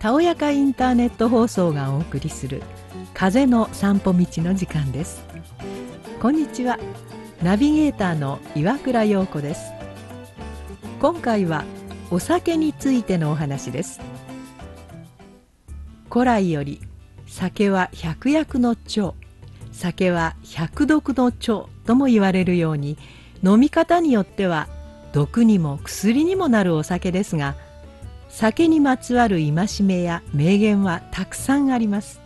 たおやかインターネット放送がお送りする風の散歩道の時間です。こんにちは。ナビゲーターの岩倉陽子です。今回はお酒についてのお話です。古来より酒は百薬の長。酒は百毒の長とも言われるように飲み方によっては毒にも薬にもなるお酒ですが酒にまつわる戒めや名言はたくさんあります。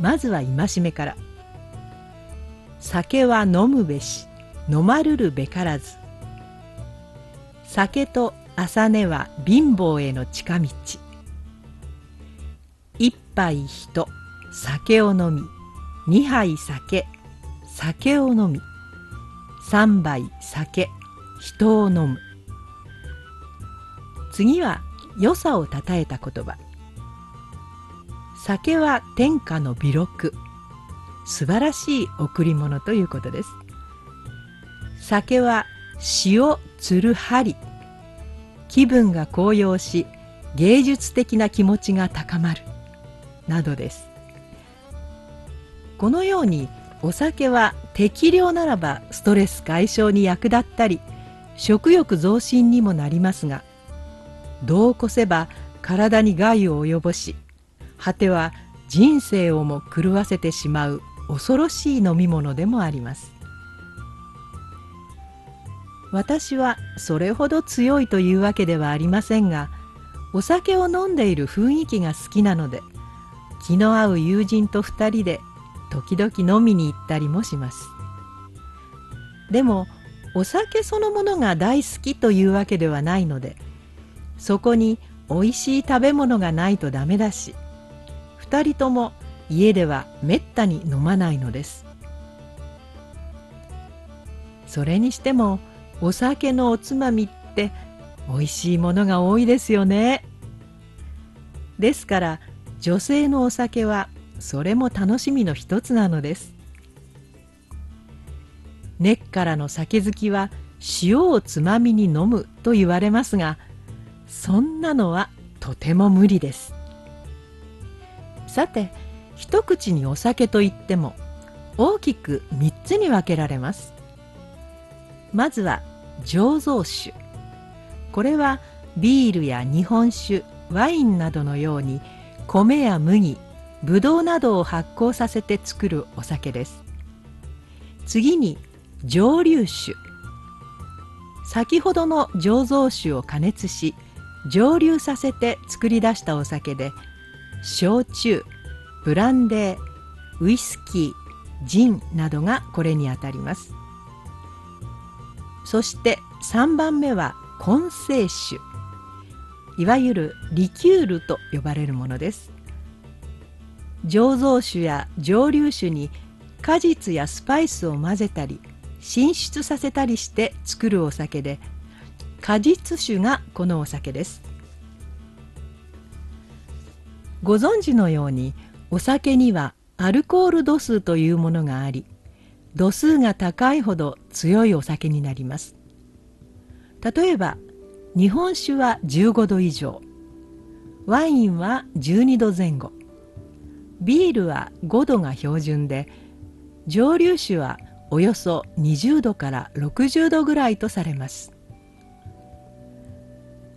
まずは戒めから。酒は飲むべし飲まるるべからず。酒と朝寝は貧乏への近道。一杯人酒を飲み二杯酒酒を飲み。三杯酒人を飲む。次は良さをたたえた言葉。酒は天下の美録素晴らしい贈り物ということです。酒は塩つる針。気分が高揚し芸術的な気持ちが高まる。などです。このようにお酒は適量ならばストレス解消に役立ったり食欲増進にもなりますが度を越せば体に害を及ぼし果ては人生をも狂わせてしまう恐ろしい飲み物でもあります。私はそれほど強いというわけではありませんがお酒を飲んでいる雰囲気が好きなので気の合う友人と2人で時々飲みに行ったりもします。でもお酒そのものが大好きというわけではないのでそこにおいしい食べ物がないとダメだし2人とも家ではめったに飲まないのです。それにしてもお酒のおつまみっておいしいものが多いですよね。ですから女性のお酒はそれも楽しみの一つなのです。根っからの酒好きは塩をつまみに飲むと言われますがそんなのはとても無理です。さて一口にお酒といっても大きく3つに分けられます。まずは醸造酒。これはビールや日本酒ワインなどのように米や麦ぶどうなどを発酵させて作るお酒です。次に蒸留酒。先ほどの醸造酒を加熱し蒸留させて作り出したお酒で焼酎ブランデーウイスキージンなどがこれにあたります。そして3番目は混成酒。いわゆるリキュールと呼ばれるものです。醸造酒や蒸留酒に果実やスパイスを混ぜたり進出させたりして作るお酒で果実酒がこのお酒です。ご存知のようにお酒にはアルコール度数というものがあり度数が高いほど強いお酒になります。例えば日本酒は15度以上ワインは12度前後ビールは5度が標準で蒸留酒はおよそ20度から60度ぐらいとされます。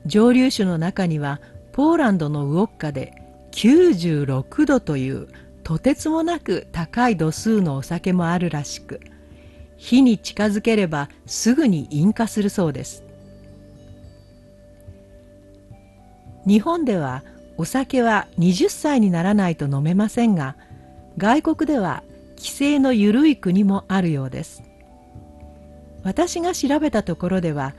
蒸留酒の中にはポーランドのウォッカで96度というとてつもなく高い度数のお酒もあるらしく火に近づければすぐに引火するそうです。日本ではお酒は20歳にならないと飲めませんが外国では規制の緩い国もあるようです。私が調べたところでは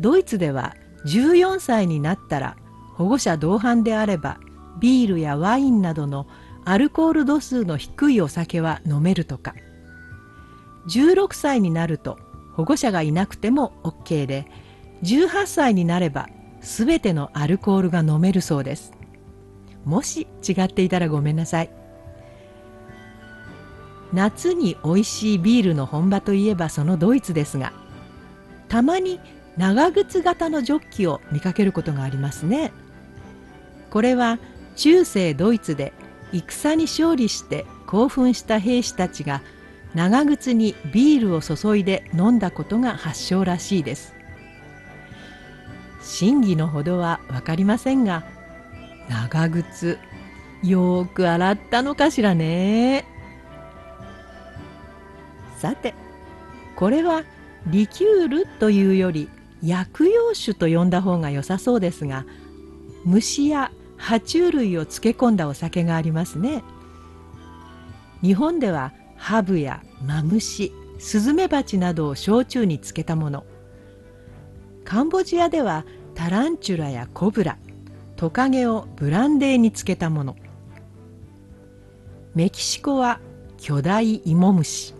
ドイツでは14歳になったら保護者同伴であればビールやワインなどのアルコール度数の低いお酒は飲めるとか。16歳になると保護者がいなくても OK で18歳になれば全てのアルコールが飲めるそうです。もし違っていたらごめんなさい。夏に美味しいビールの本場といえばそのドイツですがたまに長靴型のジョッキを見かけることがありますね。これは中世ドイツで戦に勝利して興奮した兵士たちが長靴にビールを注いで飲んだことが発祥らしいです。真偽のほどは分かりませんが長靴よーく洗ったのかしらね。さてこれはリキュールというより薬用酒と呼んだ方が良さそうですが虫や爬虫類を漬け込んだお酒がありますね。日本ではハブやマムシスズメバチなどを焼酎に漬けたもの。カンボジアではタランチュラやコブラトカゲをブランデーに漬けたもの。メキシコは巨大イモムシ。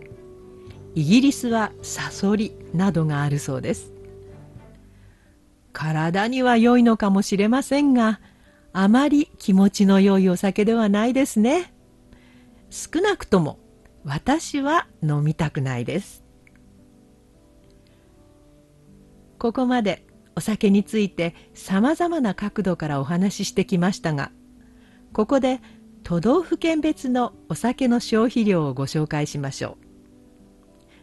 イギリスはサソリなどがあるそうです。体には良いのかもしれませんがあまり気持ちの良いお酒ではないですね。少なくとも私は飲みたくないです。ここまでお酒についてさまざまな角度からお話ししてきましたがここで都道府県別のお酒の消費量をご紹介しましょう。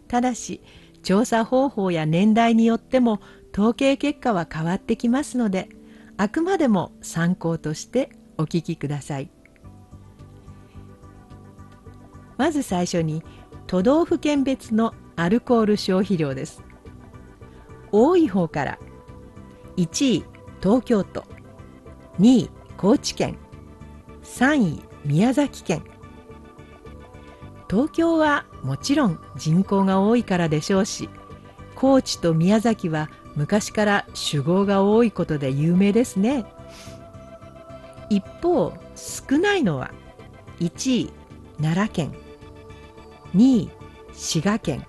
ただし調査方法や年代によっても統計結果は変わってきますのであくまでも参考としてお聞きください。まず最初に都道府県別のアルコール消費量です。多い方から1位東京都2位高知県3位宮崎県東京はもちろん人口が多いからでしょうし高知と宮崎は昔から酒豪が多いことで有名ですね。一方少ないのは1位奈良県2位滋賀県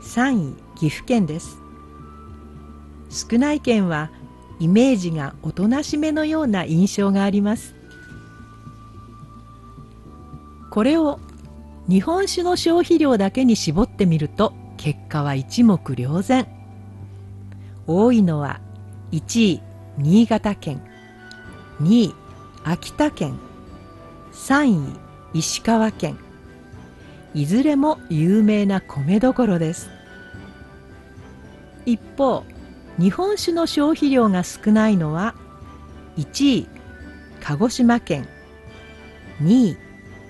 3位岐阜県です。少ない県はイメージがおとなしめのような印象があります。これを日本酒の消費量だけに絞ってみると結果は一目瞭然。多いのは1位新潟県2位秋田県3位石川県。いずれも有名な米どころです。一方日本酒の消費量が少ないのは1位鹿児島県2位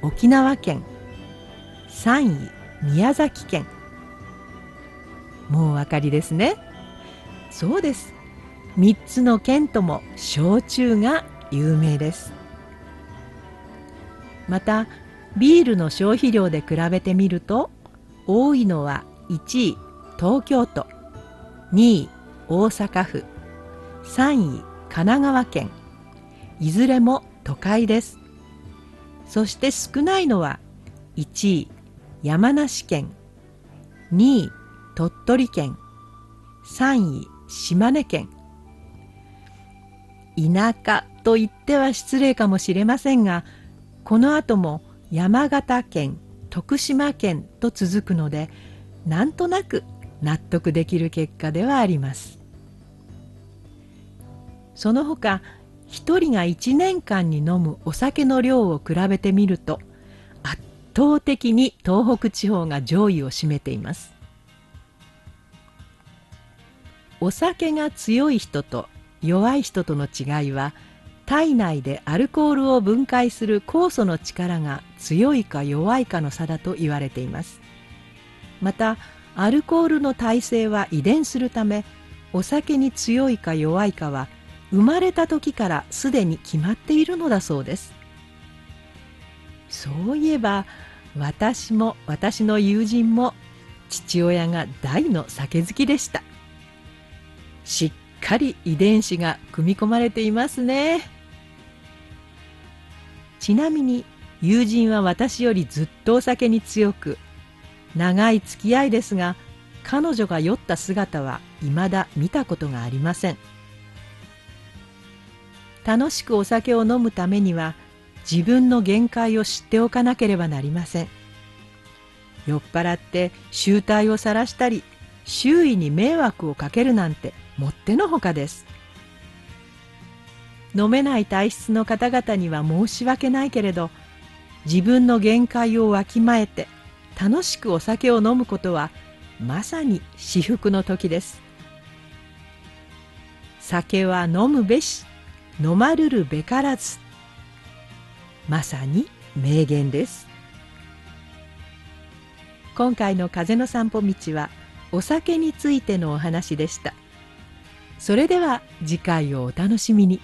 沖縄県。3位宮崎県。もうお分かりですね？そうです。3つの県とも焼酎が有名です。またビールの消費量で比べてみると多いのは1位東京都。2位大阪府。3位神奈川県。いずれも都会です。そして少ないのは1位山梨県2位鳥取県3位島根県。田舎と言っては失礼かもしれませんがこの後も山形県徳島県と続くのでなんとなく納得できる結果ではあります。その他一人が1年間に飲むお酒の量を比べてみると圧倒的に東北地方が上位を占めています。お酒が強い人と弱い人との違いは体内でアルコールを分解する酵素の力が強いか弱いかの差だと言われています。またアルコールの耐性は遺伝するためお酒に強いか弱いかは生まれた時からすでに決まっているのだそうです。そういえば私も私の友人も父親が大の酒好きでしたしっかり遺伝子が組み込まれていますね。ちなみに友人は私よりずっとお酒に強く長い付き合いですが彼女が酔った姿は未だ見たことがありません楽しくお酒を飲むためには自分の限界を知っておかなければなりません。酔っ払って醜態を晒したり周囲に迷惑をかけるなんてもってのほかです。飲めない体質の方々には申し訳ないけれど自分の限界をわきまえて楽しくお酒を飲むことはまさに至福の時です。酒は飲むべし飲まるるべからずまさに名言です今回の風の散歩道はお酒についてのお話でしたそれでは次回をお楽しみに。